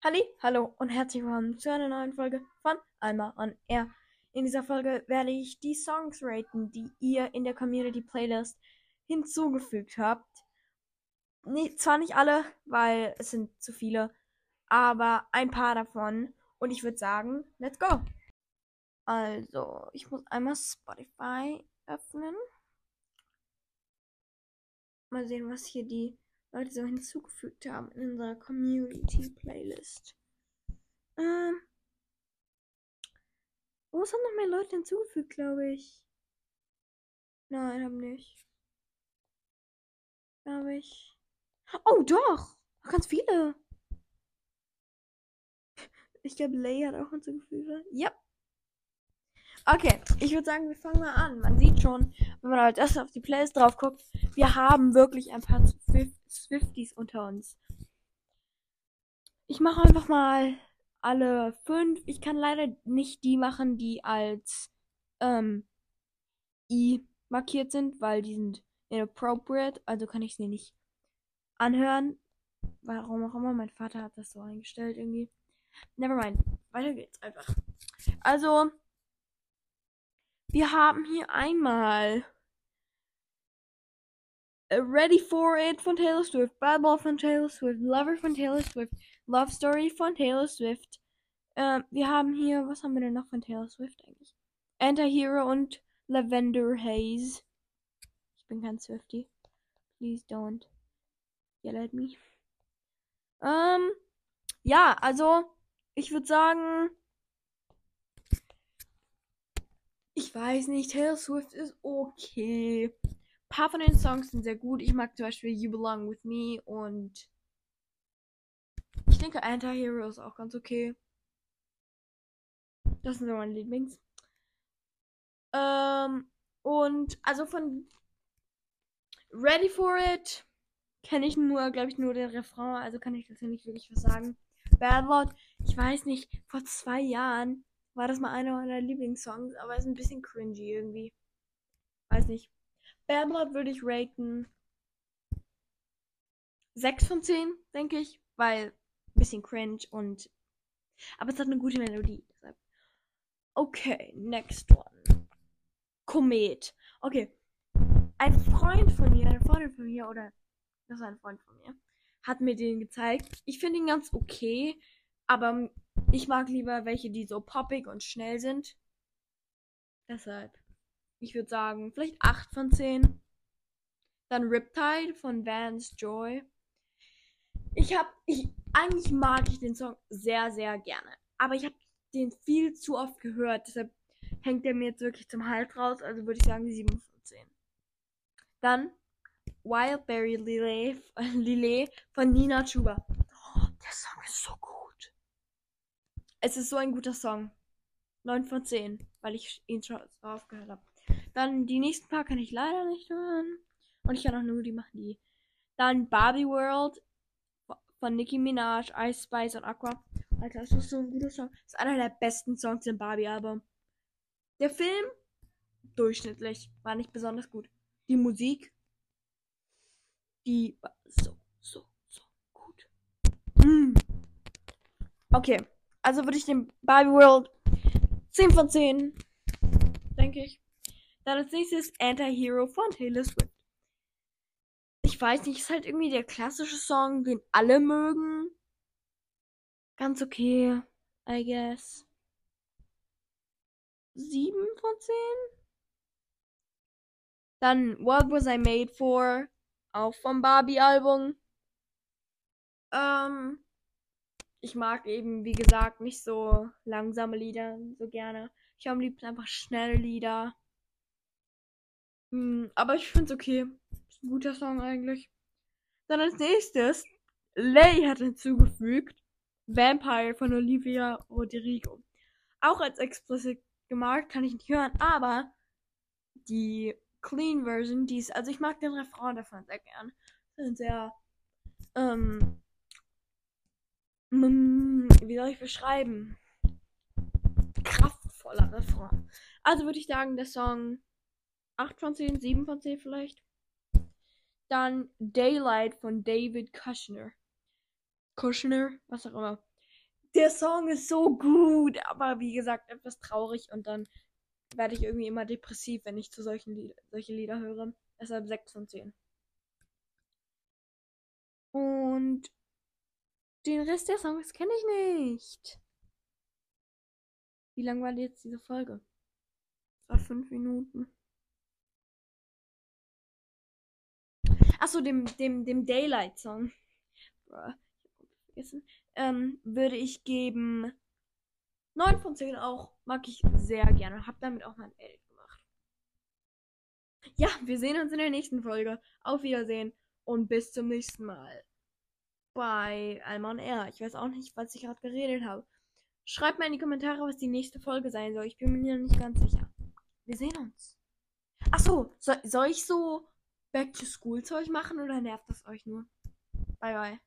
Halli, hallo und herzlich willkommen zu einer neuen Folge von Alma on Air. In dieser Folge werde ich die Songs raten, die ihr in der Community Playlist hinzugefügt habt. Nee, zwar nicht alle, weil es sind zu viele, aber ein paar davon. Und ich würde sagen, let's go. Also, ich muss einmal Spotify öffnen. Mal sehen, was hier die Leute so hinzugefügt haben in unserer Community Playlist. Ähm. Oh, es haben noch mehr Leute hinzugefügt, glaube ich. Nein, haben nicht. Glaube ich. Oh, doch! Ganz viele. Ich glaube, Lay hat auch hinzugefügt. Ja. Yep. Okay, ich würde sagen, wir fangen mal an. Man sieht schon, wenn man als erstes auf die Playlist drauf guckt, wir haben wirklich ein paar Swifties unter uns. Ich mache einfach mal alle fünf. Ich kann leider nicht die machen, die als ähm, I markiert sind, weil die sind inappropriate. Also kann ich sie nicht anhören. Warum auch immer. Mein Vater hat das so eingestellt irgendwie. Nevermind. Weiter geht's einfach. Also, wir haben hier einmal Ready for It von Taylor Swift, Bad Ball von Taylor Swift, Lover von Taylor Swift, Love Story von Taylor Swift. Ähm, wir haben hier, was haben wir denn noch von Taylor Swift eigentlich? Anti-Hero und Lavender Haze. Ich bin kein Swifty. Please don't yell at me. Ähm, ja, also, ich würde sagen, Ich weiß nicht, Taylor Swift ist okay. Ein paar von den Songs sind sehr gut. Ich mag zum Beispiel You Belong With Me und ich denke Anti-Hero ist auch ganz okay. Das sind so meine Lieblings. Ähm, und also von Ready for It kenne ich nur, glaube ich, nur den Refrain, also kann ich dazu nicht wirklich was sagen. Bad Lot, ich weiß nicht, vor zwei Jahren war das mal einer meiner Lieblingssongs, aber ist ein bisschen cringy irgendwie. Weiß nicht. Blood würde ich raten 6 von 10, denke ich, weil ein bisschen cringe und aber es hat eine gute Melodie. Okay, next one. Komet. Okay. Ein Freund von mir, eine Freundin von mir, oder das ist ein Freund von mir, hat mir den gezeigt. Ich finde ihn ganz okay, aber ich mag lieber welche, die so poppig und schnell sind. Deshalb. Ich würde sagen, vielleicht 8 von 10. Dann Riptide von Vance Joy. Ich habe, ich, eigentlich mag ich den Song sehr, sehr gerne. Aber ich habe den viel zu oft gehört. Deshalb hängt der mir jetzt wirklich zum Hals raus. Also würde ich sagen 7 von 10. Dann Wildberry Lillet, Lillet von Nina Chuba. Oh, der Song ist so gut. Es ist so ein guter Song. 9 von 10, weil ich ihn schon aufgehört habe. Dann die nächsten paar kann ich leider nicht hören. Und ich kann auch nur die machen, die. Dann Barbie World von Nicki Minaj, Ice Spice und Aqua. Alter, das ist so ein guter Song. Das ist einer der besten Songs im Barbie-Album. Der Film, durchschnittlich, war nicht besonders gut. Die Musik, die war so, so, so gut. Mm. Okay. Also würde ich dem Barbie World 10 von 10. Denke ich. Dann als nächstes Anti-Hero von Taylor Swift. Ich weiß nicht, ist halt irgendwie der klassische Song, den alle mögen. Ganz okay, I guess. 7 von 10. Dann What Was I Made For? Auch vom Barbie-Album. Ähm, ich mag eben, wie gesagt, nicht so langsame Lieder so gerne. Ich habe am liebsten einfach schnelle Lieder. Hm, aber ich finde es okay. Ist ein guter Song eigentlich. Dann als nächstes, Lay hat hinzugefügt Vampire von Olivia Rodrigo. Auch als explicit gemacht, kann ich nicht hören, aber die Clean Version, die ist, also ich mag den Refrain davon sehr gern. Sehr, ähm, wie soll ich beschreiben? Kraftvoller Refrain. Also würde ich sagen, der Song 8 von 10, 7 von 10 vielleicht. Dann Daylight von David Kushner. Kushner, was auch immer. der Song ist so gut, aber wie gesagt, etwas traurig und dann werde ich irgendwie immer depressiv, wenn ich zu solchen Lied solche Lieder höre. Deshalb 6 von 10. Und den Rest der Songs kenne ich nicht. Wie lang war jetzt diese Folge? Das war fünf Minuten. Achso, dem, dem, dem Daylight-Song. vergessen. Ähm, würde ich geben 9 von 10 auch. Mag ich sehr gerne. Hab damit auch mein Edit gemacht. Ja, wir sehen uns in der nächsten Folge. Auf Wiedersehen und bis zum nächsten Mal. Bei Alman R. Ich weiß auch nicht, was ich gerade geredet habe. Schreibt mal in die Kommentare, was die nächste Folge sein soll. Ich bin mir nicht ganz sicher. Wir sehen uns. Achso, soll, soll ich so Back to School Zeug machen oder nervt das euch nur? Bye bye.